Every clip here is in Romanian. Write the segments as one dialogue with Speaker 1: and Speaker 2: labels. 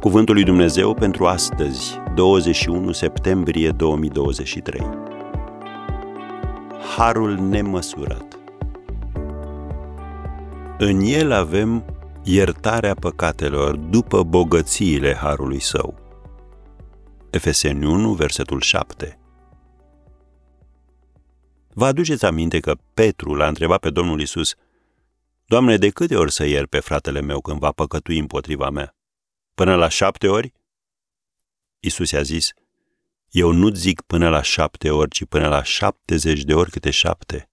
Speaker 1: Cuvântul lui Dumnezeu pentru astăzi, 21 septembrie 2023. Harul nemăsurat. În el avem iertarea păcatelor după bogățiile harului său. Efeseni 1, versetul 7. Vă aduceți aminte că Petru l-a întrebat pe Domnul Isus, Doamne, de câte ori să iert pe fratele meu când va păcătui împotriva mea? Până la șapte ori? Isus i-a zis, eu nu zic până la șapte ori, ci până la șaptezeci de ori câte șapte.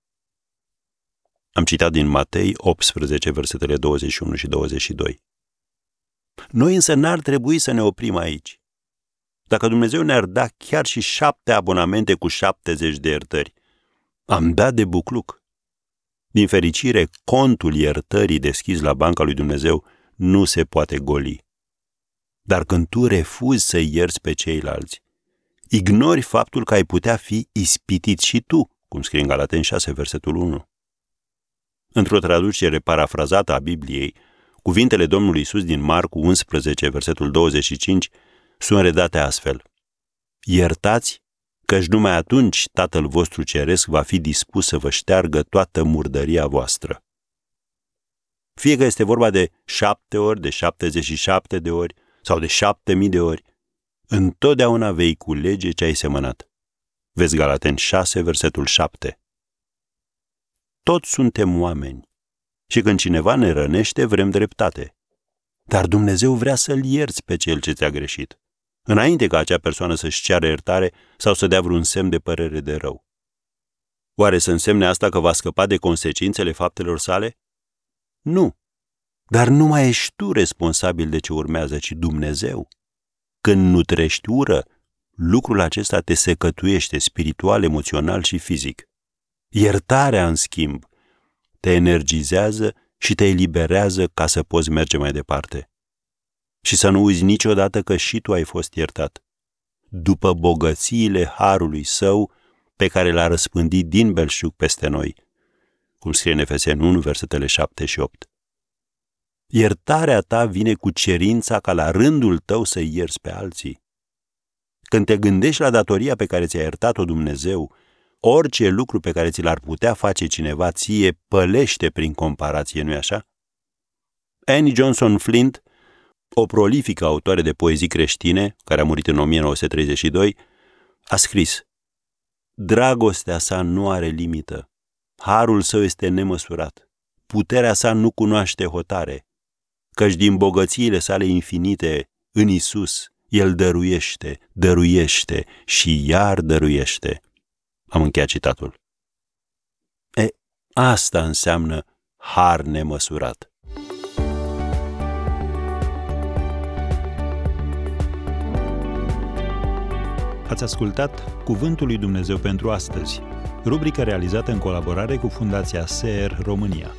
Speaker 1: Am citat din Matei 18, versetele 21 și 22. Noi însă n-ar trebui să ne oprim aici. Dacă Dumnezeu ne-ar da chiar și șapte abonamente cu șaptezeci de iertări, am dat de bucluc. Din fericire, contul iertării deschis la banca lui Dumnezeu nu se poate goli. Dar când tu refuzi să ierți pe ceilalți, ignori faptul că ai putea fi ispitit și tu, cum scrie în Galaten 6, versetul 1. Într-o traducere parafrazată a Bibliei, cuvintele Domnului Isus din Marcu 11, versetul 25, sunt redate astfel. Iertați, căci numai atunci Tatăl vostru Ceresc va fi dispus să vă șteargă toată murdăria voastră. Fie că este vorba de șapte ori, de șaptezeci și șapte de ori sau de șapte mii de ori, întotdeauna vei culege ce ai semănat. Vezi Galaten 6, versetul 7. Toți suntem oameni și când cineva ne rănește, vrem dreptate. Dar Dumnezeu vrea să-l ierți pe cel ce ți-a greșit, înainte ca acea persoană să-și ceară iertare sau să dea vreun semn de părere de rău. Oare să însemne asta că va scăpa de consecințele faptelor sale? Nu. Dar nu mai ești tu responsabil de ce urmează, ci Dumnezeu. Când nutrești ură, lucrul acesta te secătuiește spiritual, emoțional și fizic. Iertarea, în schimb, te energizează și te eliberează ca să poți merge mai departe. Și să nu uiți niciodată că și tu ai fost iertat. După bogățiile harului său pe care l-a răspândit din belșug peste noi, cum scrie în Efeseni 1, versetele 7 și 8. Iertarea ta vine cu cerința ca la rândul tău să ierți pe alții. Când te gândești la datoria pe care ți-a iertat-o Dumnezeu, orice lucru pe care ți l-ar putea face cineva ție pălește prin comparație, nu-i așa? Annie Johnson Flint, o prolifică autoare de poezii creștine, care a murit în 1932, a scris Dragostea sa nu are limită, harul său este nemăsurat, puterea sa nu cunoaște hotare, căci din bogățiile sale infinite, în Isus, El dăruiește, dăruiește și iar dăruiește. Am încheiat citatul. E, asta înseamnă har nemăsurat.
Speaker 2: Ați ascultat Cuvântul lui Dumnezeu pentru astăzi, rubrica realizată în colaborare cu Fundația SER România.